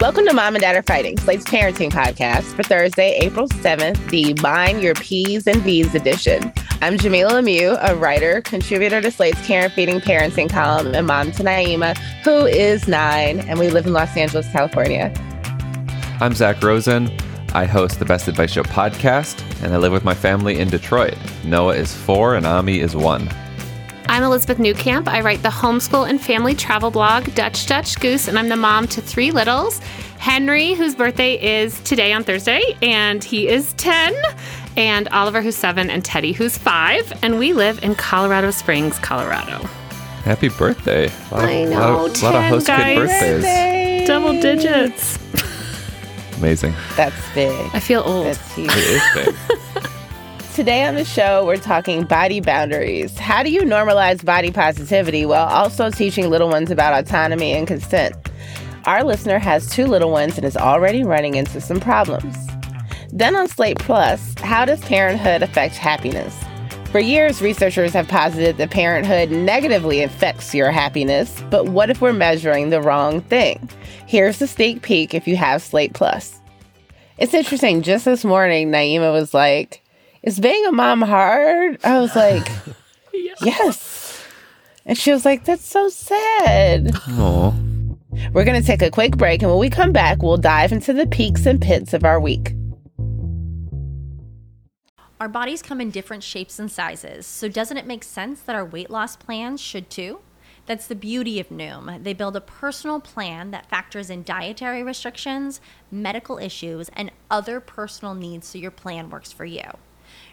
Welcome to Mom and Dad Are Fighting, Slate's parenting podcast for Thursday, April 7th, the Mind Your P's and V's edition. I'm Jamilah Lemieux, a writer, contributor to Slate's Care and Feeding Parenting column, and mom to Naima, who is nine, and we live in Los Angeles, California. I'm Zach Rosen. I host the Best Advice Show podcast, and I live with my family in Detroit. Noah is four, and Ami is one. I'm Elizabeth Newcamp. I write the homeschool and family travel blog, Dutch Dutch Goose, and I'm the mom to three littles. Henry, whose birthday is today on Thursday, and he is 10, and Oliver, who's seven, and Teddy, who's five. And we live in Colorado Springs, Colorado. Happy birthday. A lot of, I know. lot of, lot of host guys. kid birthdays. Birthday. Double digits. Amazing. That's big. I feel old. That's huge. It is big. Today on the show, we're talking body boundaries. How do you normalize body positivity while also teaching little ones about autonomy and consent? Our listener has two little ones and is already running into some problems. Then on Slate Plus, how does parenthood affect happiness? For years, researchers have posited that parenthood negatively affects your happiness, but what if we're measuring the wrong thing? Here's the sneak peek if you have Slate Plus. It's interesting. Just this morning, Naima was like, Is being a mom hard? I was like, Yes. And she was like, That's so sad. Aw. We're going to take a quick break, and when we come back, we'll dive into the peaks and pits of our week. Our bodies come in different shapes and sizes, so doesn't it make sense that our weight loss plans should too? That's the beauty of Noom. They build a personal plan that factors in dietary restrictions, medical issues, and other personal needs so your plan works for you.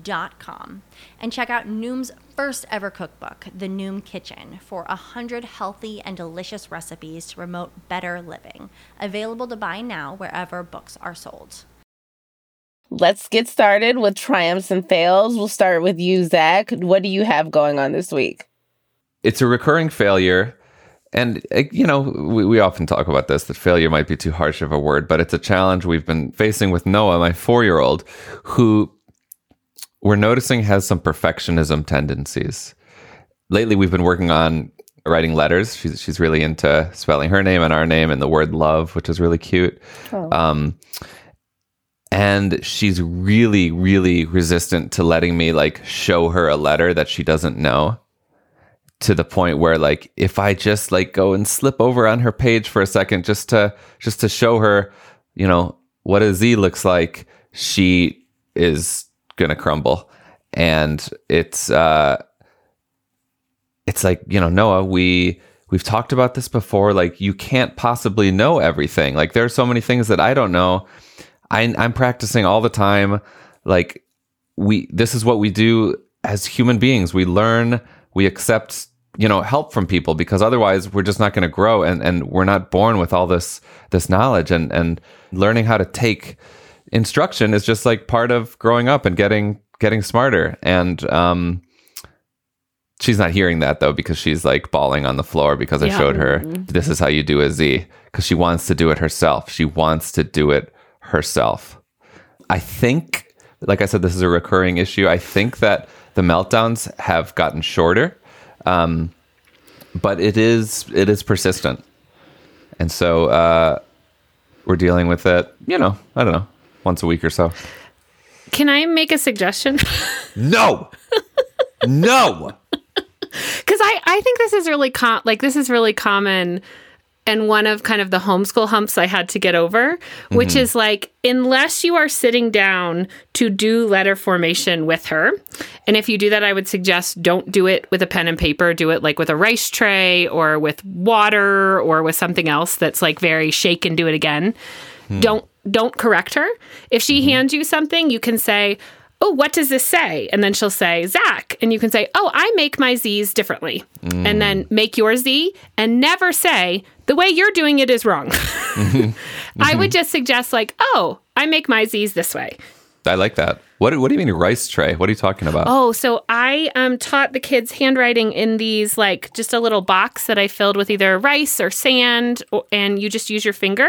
Dot com and check out Noom's first ever cookbook, The Noom Kitchen, for a hundred healthy and delicious recipes to promote better living. Available to buy now wherever books are sold. Let's get started with triumphs and fails. We'll start with you, Zach. What do you have going on this week? It's a recurring failure. And, uh, you know, we, we often talk about this that failure might be too harsh of a word, but it's a challenge we've been facing with Noah, my four year old, who we're noticing has some perfectionism tendencies. Lately, we've been working on writing letters. She's she's really into spelling her name and our name and the word love, which is really cute. Um, and she's really, really resistant to letting me like show her a letter that she doesn't know. To the point where like if I just like go and slip over on her page for a second just to just to show her, you know, what a Z looks like, she is gonna crumble. And it's uh it's like you know noah we we've talked about this before. Like you can't possibly know everything. Like there are so many things that i don't know. I, i'm practicing all the time. Like we this is what we do as human beings. We learn we accept you know help from people because otherwise we're just not going to grow and and we're not born with all this this knowledge and and learning how to take instruction is just like part of growing up and getting getting smarter and um she's not hearing that though because she's like bawling on the floor because I showed her this is how you do a Z because she wants to do it herself. She wants to do it herself. I think, like I said, this is a recurring issue. I think that the meltdowns have gotten shorter, um, but it is it is persistent, and so uh, we're dealing with it. You know, I don't know, once a week or so. Can I make a suggestion? No, no. because I, I think this is really com- like this is really common and one of kind of the homeschool humps I had to get over, which mm-hmm. is like, unless you are sitting down to do letter formation with her, and if you do that, I would suggest don't do it with a pen and paper. Do it like with a rice tray or with water or with something else that's like very shake and do it again. Hmm. Don't don't correct her. If she mm-hmm. hands you something, you can say, oh, what does this say? And then she'll say, Zach. And you can say, oh, I make my Z's differently. And then mm. make your Z and never say, the way you're doing it is wrong. Mm-hmm. I would mm-hmm. just suggest, like, oh, I make my Z's this way. I like that. What, what do you mean rice tray? What are you talking about? Oh, so I um, taught the kids handwriting in these, like, just a little box that I filled with either rice or sand, or, and you just use your finger.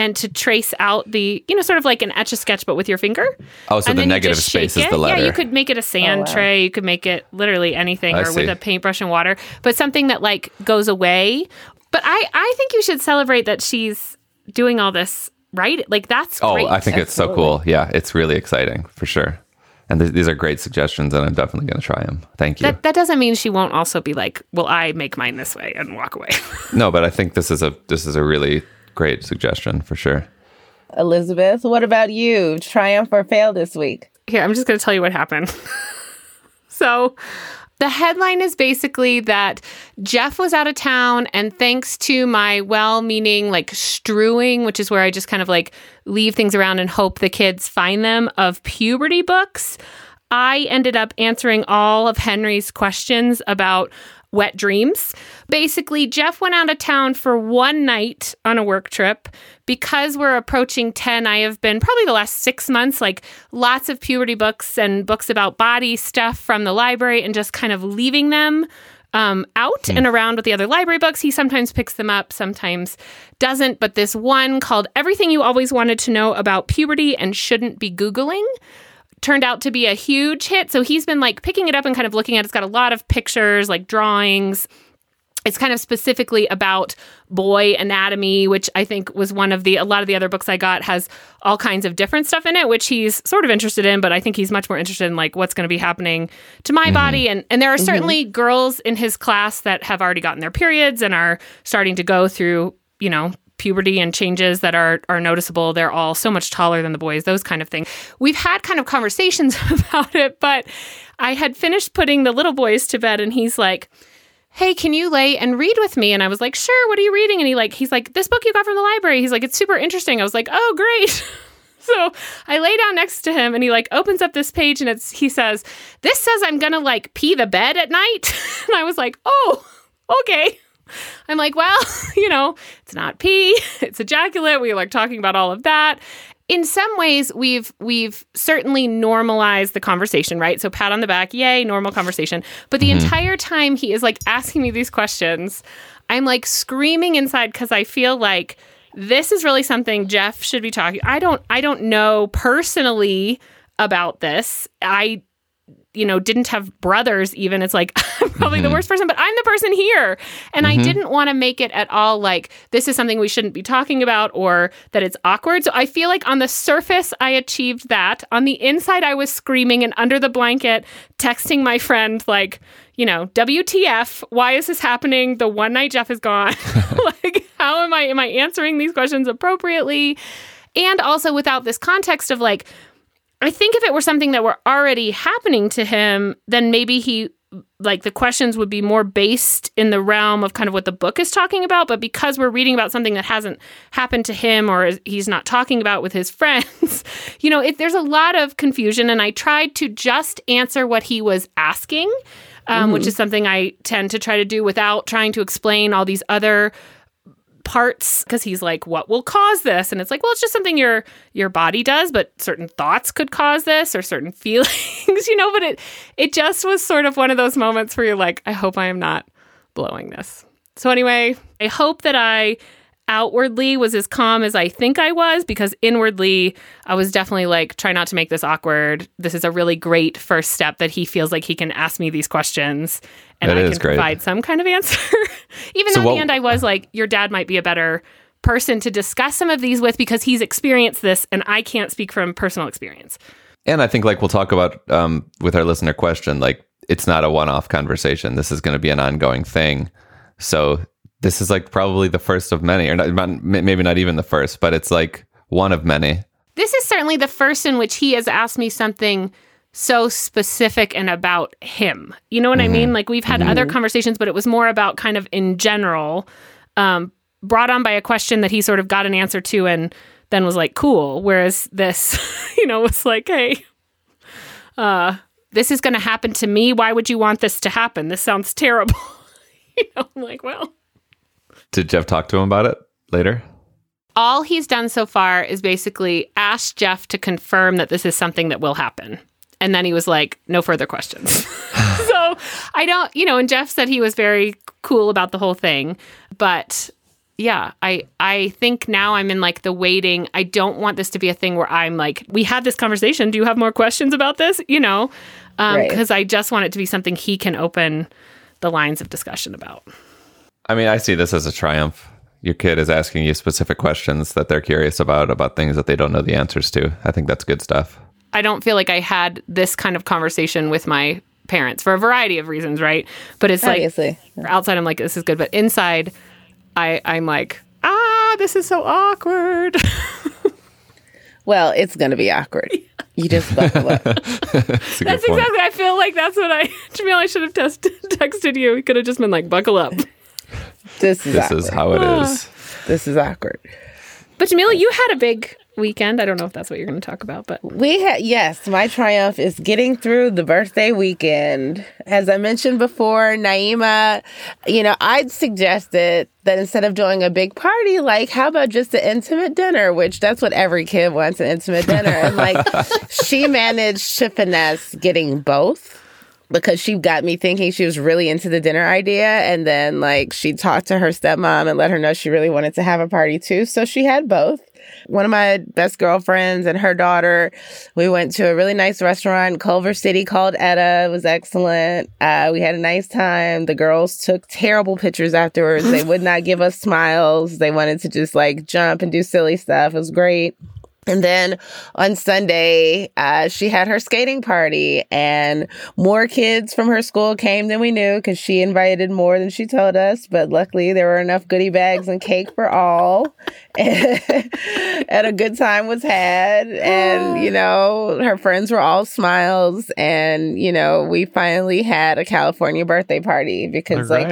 And to trace out the, you know, sort of like an etch a sketch, but with your finger. Oh, so And the negative space shake is the letter. Yeah, you could make it a sand Oh, wow. tray. You could make it literally anything, I or with a paintbrush and water. But something that like goes away. But I, I think you should celebrate that she's doing all this right. Like that's Oh, great. I think it's so cool. Yeah, it's really exciting for sure. And th- these are great suggestions, and I'm definitely going to try them. Thank you. that that doesn't mean she won't also be like, well, I make mine this way and walk away. no, but I think this is a this is a really great suggestion for sure. Elizabeth, what about you? Triumph or fail this week? Here, I'm just going to tell you what happened. so, the headline is basically that Jeff was out of town, and thanks to my well meaning, like strewing, which is where I just kind of like leave things around and hope the kids find them, of puberty books, I ended up answering all of Henry's questions about wet dreams. Basically, Jeff went out of town for one night on a work trip. Because we're approaching 10, I have been probably the last six months, like lots of puberty books and books about body stuff from the library and just kind of leaving them um, out and around with the other library books. He sometimes picks them up, sometimes doesn't. But this one called Everything You Always Wanted to Know About Puberty and Shouldn't Be Googling turned out to be a huge hit. So he's been like picking it up and kind of looking at it. It's got a lot of pictures, like drawings. It's kind of specifically about boy anatomy, which I think was one of the a lot of the other books I got has all kinds of different stuff in it, which he's sort of interested in, but I think he's much more interested in like what's going to be happening to my mm-hmm. body. And and there are mm-hmm. certainly girls in his class that have already gotten their periods and are starting to go through, you know, puberty and changes that are are noticeable. They're all so much taller than the boys, those kind of things. We've had kind of conversations about it, but I had finished putting the little boys to bed and he's like, "Hey, can you lay and read with me?" And I was like, "Sure, what are you reading?" And he like he's like, "This book you got from the library." He's like, "It's super interesting." I was like, "Oh, great." So I lay down next to him and he like opens up this page and it's he says, This says I'm gonna like pee the bed at night. and I was like, Oh, okay. I'm like, well, you know, it's not pee, it's ejaculate. We were like talking about all of that. In some ways, we've we've certainly normalized the conversation, right? So pat on the back, yay, normal conversation. But the mm-hmm. entire time he is like asking me these questions, I'm like screaming inside because I feel like this is really something Jeff should be talking. I don't I don't know personally about this. I you know, didn't have brothers even. It's like I'm probably the mm-hmm. worst person, but I'm the person here. And I mm-hmm. didn't want to make it at all like this is something we shouldn't be talking about or that it's awkward. So I feel like on the surface I achieved that. On the inside I was screaming and under the blanket texting my friend like, you know, WTF, why is this happening? The one night Jeff is gone. like how am I am I answering these questions appropriately? And also without this context of like I think if it were something that were already happening to him, then maybe he like the questions would be more based in the realm of kind of what the book is talking about. But because we're reading about something that hasn't happened to him or he's not talking about with his friends, you know, it, there's a lot of confusion. And I tried to just answer what he was asking, um, which is something I tend to try to do without trying to explain all these other parts because he's like what will cause this? And it's like well it's just something your your body does but certain thoughts could cause this or certain feelings you know? But it it just was sort of one of those moments where you're like i hope i am not blowing this. So anyway i hope that i outwardly was as calm as i think i was because inwardly i was definitely like try not to make this awkward this is a really great first step that he feels like he can ask me these questions and That i can great. provide some kind of answer even So though what- the end i was like your dad might be a better person to discuss some of these with because he's experienced this and i can't speak from personal experience And I think like we'll talk about um, with our listener question, like it's not a one-off conversation. This is going to be an ongoing thing. So this is like probably the first of many, or not, maybe not even the first, but it's like one of many. This is certainly the first in which he has asked me something so specific and about him. You know what mm-hmm. I mean? Like we've had mm-hmm. other conversations, but it was more about kind of in general, um, brought on by a question that he sort of got an answer to and then was like, cool. Whereas this, you know, was like, hey, uh, this is going to happen to me. Why would you want this to happen? This sounds terrible. you know, I'm like, well. Did Jeff talk to him about it later? All he's done so far is basically ask Jeff to confirm that this is something that will happen. And then he was like, no further questions. so I don't, you know, and Jeff said he was very cool about the whole thing. But yeah, I I think now I'm in like the waiting. I don't want this to be a thing where I'm like, we had this conversation. Do you have more questions about this? You know, because um, right. I just want it to be something he can open the lines of discussion about. I mean, I see this as a triumph. Your kid is asking you specific questions that they're curious about, about things that they don't know the answers to. I think that's good stuff. I don't feel like I had this kind of conversation with my parents for a variety of reasons, right? But it's Obviously. like outside, I'm like, this is good, but inside, I I'm like, ah, this is so awkward. well, it's gonna be awkward. You just buckle up. that's, that's exactly. I feel like that's what I. Jamil, I should have tested, texted you. He could have just been like, "Buckle up." This is this awkward. is how it is. This is awkward. But Jamilah, you had a big weekend. I don't know if that's what you're going to talk about, but we had yes, my triumph is getting through the birthday weekend. As I mentioned before, Naima, you know, I'd suggested that instead of doing a big party, like how about just an intimate dinner, which that's what every kid wants, an intimate dinner. And like she managed to finesse getting both because she got me thinking she was really into the dinner idea and then like she talked to her stepmom and let her know she really wanted to have a party too so she had both one of my best girlfriends and her daughter. We went to a really nice restaurant Culver City called Etta. It was excellent. Uh, we had a nice time. The girls took terrible pictures afterwards. they would not give us smiles. They wanted to just like jump and do silly stuff. It was great. And then on Sunday, uh, she had her skating party, and more kids from her school came than we knew because she invited more than she told us. But luckily, there were enough goodie bags and cake for all. and a good time was had. And, you know, her friends were all smiles. And, you know, we finally had a California birthday party because, like,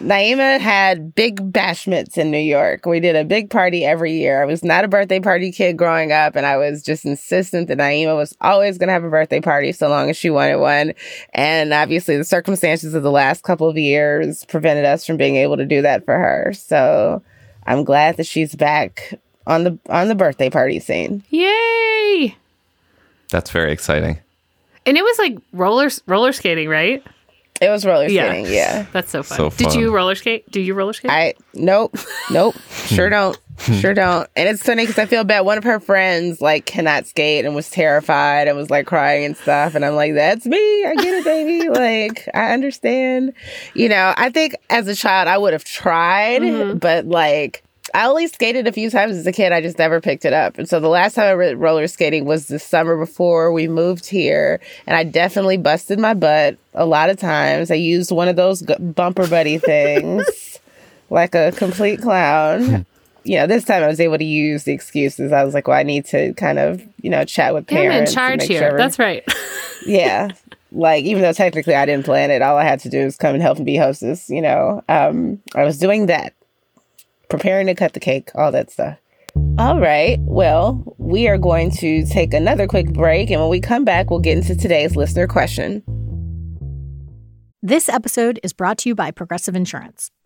Naima had big bashments in New York. We did a big party every year. I was not a birthday party kid growing up, and I was just insistent that Naima was always going to have a birthday party so long as she wanted one. And obviously, the circumstances of the last couple of years prevented us from being able to do that for her. So, I'm glad that she's back on the on the birthday party scene. Yay! That's very exciting. And it was like roller roller skating, right? It was roller skating. Yeah, yeah. that's so fun. so fun. Did you roller skate? Do you roller skate? I nope, nope, sure don't, sure don't. And it's funny because I feel bad. One of her friends like cannot skate and was terrified and was like crying and stuff. And I'm like, that's me. I get it, baby. like I understand. You know, I think as a child I would have tried, mm-hmm. but like I only skated a few times as a kid. I just never picked it up. And so the last time I went roller skating was the summer before we moved here. And I definitely busted my butt a lot of times. I used one of those bumper buddy things like a complete clown. You know, this time I was able to use the excuses. I was like, well, I need to kind of, you know, chat with parents. I'm in charge here. Sure That's right. yeah. Like, even though technically I didn't plan it, all I had to do was come and help and be hostess, you know. Um, I was doing that preparing to cut the cake, all that stuff. All right. Well, we are going to take another quick break. And when we come back, we'll get into today's listener question. This episode is brought to you by Progressive Insurance.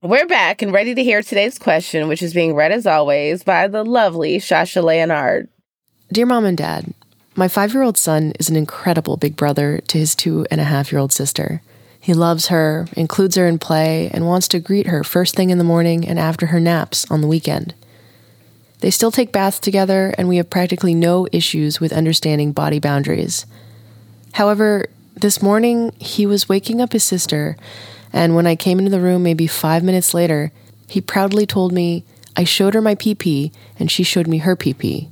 We're back and ready to hear today's question, which is being read as always by the lovely Shasha Leonard. Dear Mom and Dad, my five year old son is an incredible big brother to his two and a half year old sister. He loves her, includes her in play, and wants to greet her first thing in the morning and after her naps on the weekend. They still take baths together, and we have practically no issues with understanding body boundaries. However, this morning he was waking up his sister, and when I came into the room maybe five minutes later, he proudly told me I showed her my PP and she showed me her PP.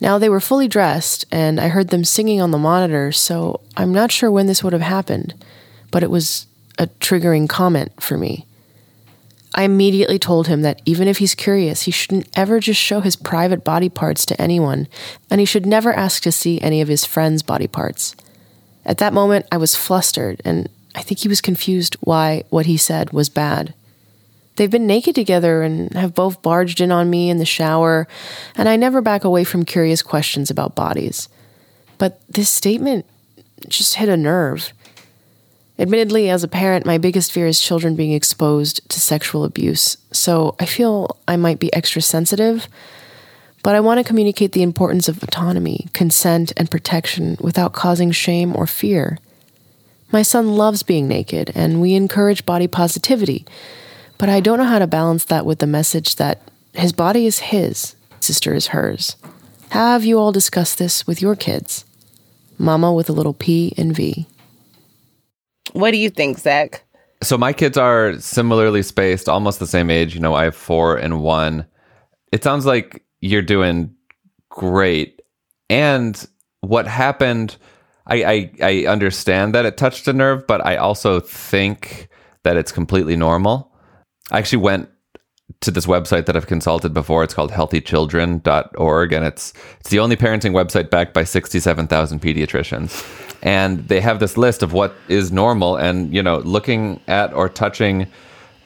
Now they were fully dressed, and I heard them singing on the monitor, so I'm not sure when this would have happened, but it was a triggering comment for me. I immediately told him that even if he's curious, he shouldn't ever just show his private body parts to anyone, and he should never ask to see any of his friends' body parts. At that moment, I was flustered, and I think he was confused why what he said was bad. They've been naked together and have both barged in on me in the shower, and I never back away from curious questions about bodies. But this statement just hit a nerve. Admittedly, as a parent, my biggest fear is children being exposed to sexual abuse, so I feel I might be extra sensitive. But I want to communicate the importance of autonomy, consent, and protection without causing shame or fear. My son loves being naked, and we encourage body positivity, but I don't know how to balance that with the message that his body is his, sister is hers. Have you all discussed this with your kids? Mama with a little P and V. What do you think, Zach? So my kids are similarly spaced, almost the same age. You know, I have four and one. It sounds like you're doing great. And what happened, I, I, I understand that it touched a nerve, but I also think that it's completely normal. I actually went to this website that I've consulted before. It's called healthychildren.org, and it's it's the only parenting website backed by 67,000 pediatricians. And they have this list of what is normal and, you know, looking at or touching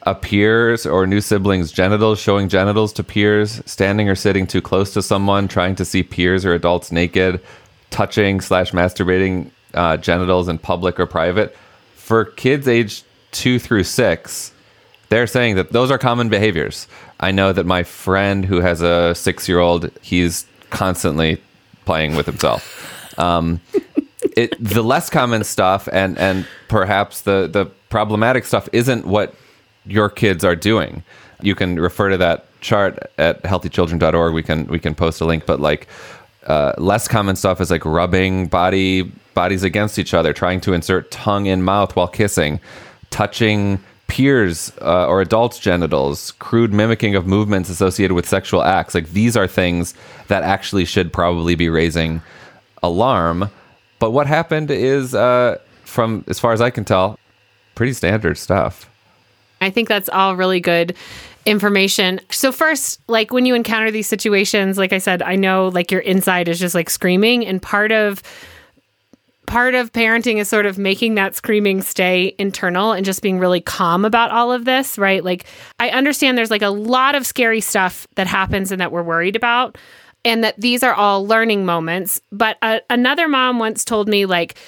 a peer's or new siblings' genitals, showing genitals to peers, standing or sitting too close to someone, trying to see peers or adults naked, touching slash masturbating uh, genitals in public or private. For kids aged two through six, they're saying that those are common behaviors. I know that my friend who has a six year old, he's constantly playing with himself. Um, it, the less common stuff and, and perhaps the, the problematic stuff isn't what your kids are doing. You can refer to that chart at healthychildren.org. We can we can post a link, but like uh, less common stuff is like rubbing body bodies against each other, trying to insert tongue in mouth while kissing, touching peers uh, or adults' genitals, crude mimicking of movements associated with sexual acts. Like these are things that actually should probably be raising alarm. But what happened is, uh, from as far as I can tell, pretty standard stuff. I think that's all really good information. So first, like when you encounter these situations, like I said, I know like your inside is just like screaming and part of part of parenting is sort of making that screaming stay internal and just being really calm about all of this, right? Like I understand there's like a lot of scary stuff that happens and that we're worried about and that these are all learning moments, but uh, another mom once told me like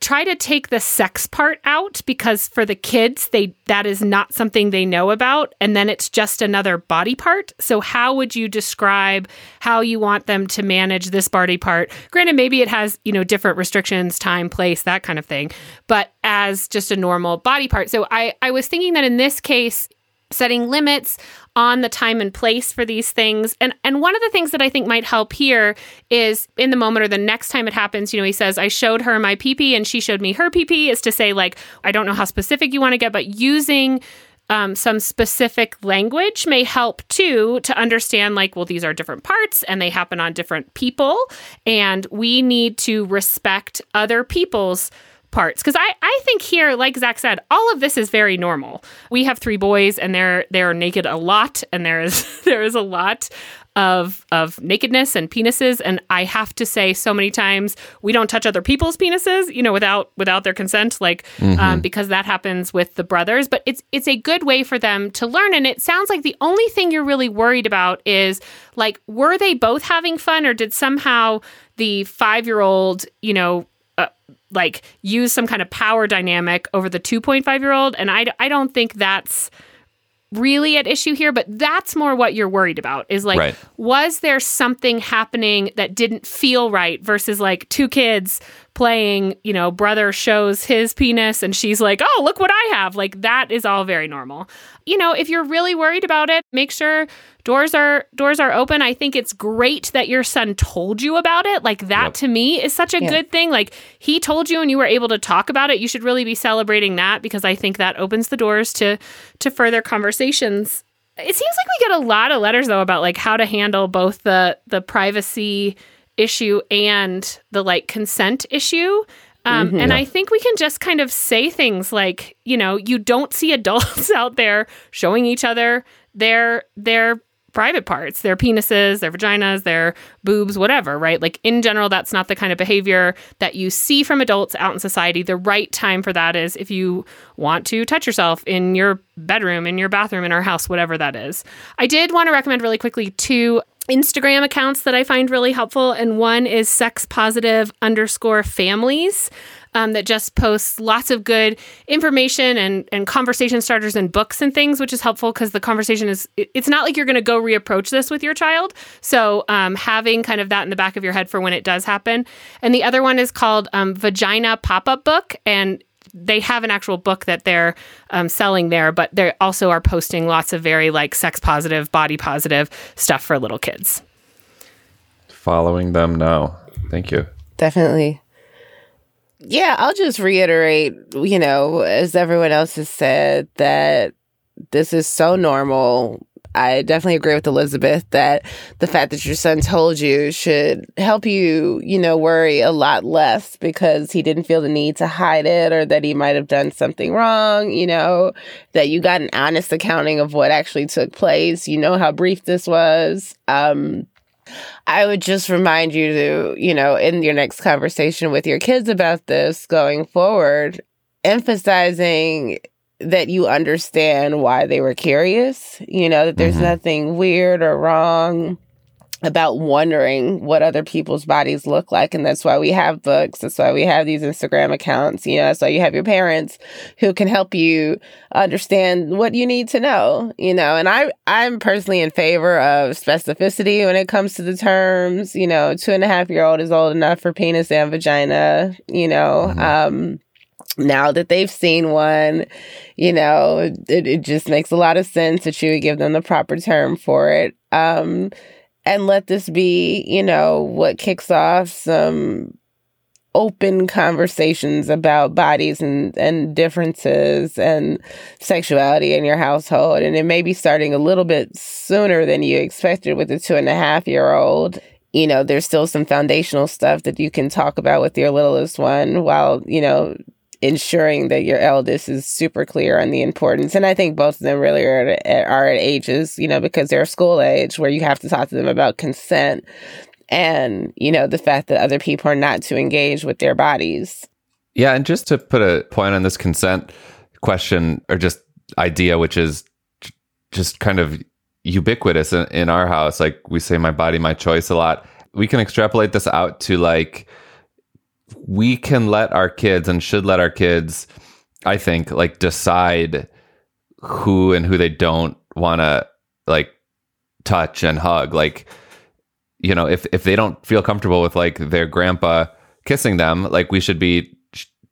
try to take the sex part out because for the kids they that is not something they know about. And then it's just another body part. So how would you describe how you want them to manage this body part? Granted maybe it has you know different restrictions time place that kind of thing but as just a normal body part. So i i was thinking that in this case setting limits on the time and place for these things. And and one of the things that I think might help here is in the moment or the next time it happens, you know, he says, I showed her my PP and she showed me her PP is to say like, I don't know how specific you want to get, but using um, some specific language may help too to understand like well these are different parts and they happen on different people and we need to respect other people's parts because I, I think here like zach said all of this is very normal. We have three boys and they're they're naked a lot and there is there is a lot of of nakedness and penises. And I have to say so many times we don't touch other people's penises you know without without their consent like Mm-hmm. um, because that happens with the brothers. But it's it's a good way for them to learn. And it sounds like the only thing you're really worried about is like were they both having fun or did somehow the 5-year-old you know uh, like use some kind of power dynamic over the 2.5 year old and I, I don't think that's really at issue here, but that's more what you're worried about is like, Right. was there something happening that didn't feel right versus like two kids playing, you know, brother shows his penis and she's like, oh, look what I have. Like, that is all very normal. You know, if you're really worried about it, make sure doors are doors are open. I think it's great that your son told you about it. Like that Yep. to me is such a Yeah. good thing. Like he told you and you were able to talk about it. You should really be celebrating that because I think that opens the doors to to further conversations. It seems like we get a lot of letters though about like how to handle both the the privacy issue and the like consent issue. Um, and I think we can just kind of say things like, you know, you don't see adults out there showing each other their their private parts, their penises, their vaginas, their boobs, whatever, right? Like in general, that's not the kind of behavior that you see from adults out in society. The right time for that is if you want to touch yourself in your bedroom, in your bathroom, in our house, whatever that is. I did want to recommend really quickly two Instagram accounts that I find really helpful, and one is sex positive underscore families. Um, that just posts lots of good information and, and conversation starters and books and things, which is helpful because the conversation is, it's not like you're going to go reapproach this with your child. So um, having kind of that in the back of your head for when it does happen. And the other one is called um, Vagina Pop Up Book. And they have an actual book that they're um, selling there, but they also are posting lots of very like sex positive, body positive stuff for little kids. Following them now. Thank you. Definitely. Yeah, I'll just reiterate, you know, as everyone else has said, that this is so normal. I definitely agree with Elizabeth that the fact that your son told you should help you, you know, worry a lot less because he didn't feel the need to hide it or that he might have done something wrong, you know, that you got an honest accounting of what actually took place. You know how brief this was. Um, I would just remind you to, you know, in your next conversation with your kids about this going forward, emphasizing that you understand why they were curious, you know, that there's Mhm. nothing weird or wrong about wondering what other people's bodies look like. And that's why we have books. That's why we have these Instagram accounts. You know, that's why you have your parents who can help you understand what you need to know, you know. And I I'm personally in favor of specificity when it comes to the terms. You know, two and a half year old is old enough for penis and vagina, you know. Mhm. Um now that they've seen one, you know, it, it just makes a lot of sense that you would give them the proper term for it. Um and let this be, you know, what kicks off some open conversations about bodies and, and differences and sexuality in your household. And it may be starting a little bit sooner than you expected with the two and a half year old. You know, there's still some foundational stuff that you can talk about with your littlest one while, you know, ensuring that your eldest is super clear on the importance. And I think both of them really are at, are at ages, you know, because they're school age where you have to talk to them about consent and, you know, the fact that other people are not to engage with their bodies. Yeah, and just to put a point on this consent question or just idea, which is just kind of ubiquitous in, in our house. Like we say, my body, my choice a lot. We can extrapolate this out to like, we can let our kids and should let our kids, I think, like decide who and who they don't want to like touch and hug. Like, you know, if if they don't feel comfortable with like their grandpa kissing them, like we should be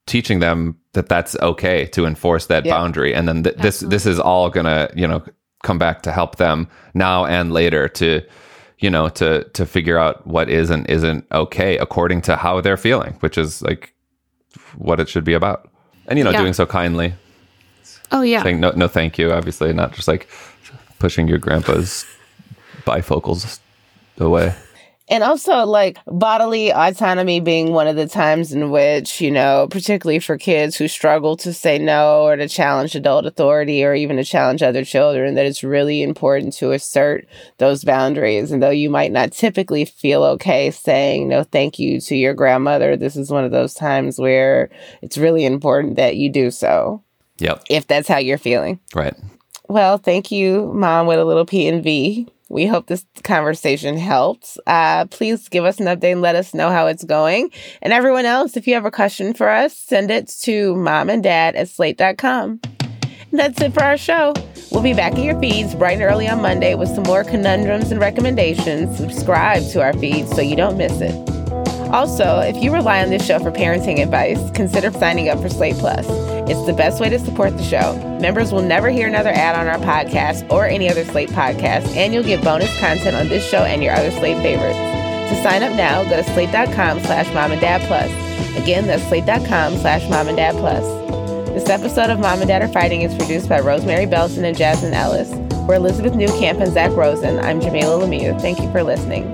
teaching them that that's okay to enforce that Yeah. boundary. And then th- this this is all gonna you know come back to help them now and later to you know to to figure out what is and isn't okay according to how they're feeling, which is like what it should be about. And you know, Yeah. doing so kindly, Oh yeah. saying no no thank you, obviously, not just like pushing your grandpa's bifocals away. And also, like bodily autonomy being one of the times in which, you know, particularly for kids who struggle to say no or to challenge adult authority or even to challenge other children, that it's really important to assert those boundaries. And though you might not typically feel okay saying no thank you to your grandmother, this is one of those times where it's really important that you do so. Yep. If that's how you're feeling. Right. Well, thank you, Mom, with a little P and V. We hope this conversation helps. Uh, please give us an update and let us know how it's going. And everyone else, if you have a question for us, send it to mom and dad at slate.com. And that's it for our show. We'll be back in your feeds bright and early on Monday with some more conundrums and recommendations. Subscribe to our feed so you don't miss it. Also, if you rely on this show for parenting advice, consider signing up for Slate Plus. It's the best way to support the show. Members will never hear another ad on our podcast or any other Slate podcast, and you'll get bonus content on this show and your other Slate favorites. To sign up now, go to slate.com slash mom and dad plus. Again, that's slate.com slash mom and dad plus. This episode of Mom and Dad Are Fighting is produced by Rosemary Belson and Jasmine Ellis. We're Elizabeth Newcamp and Zach Rosen. I'm Jamilah Lemieux. Thank you for listening.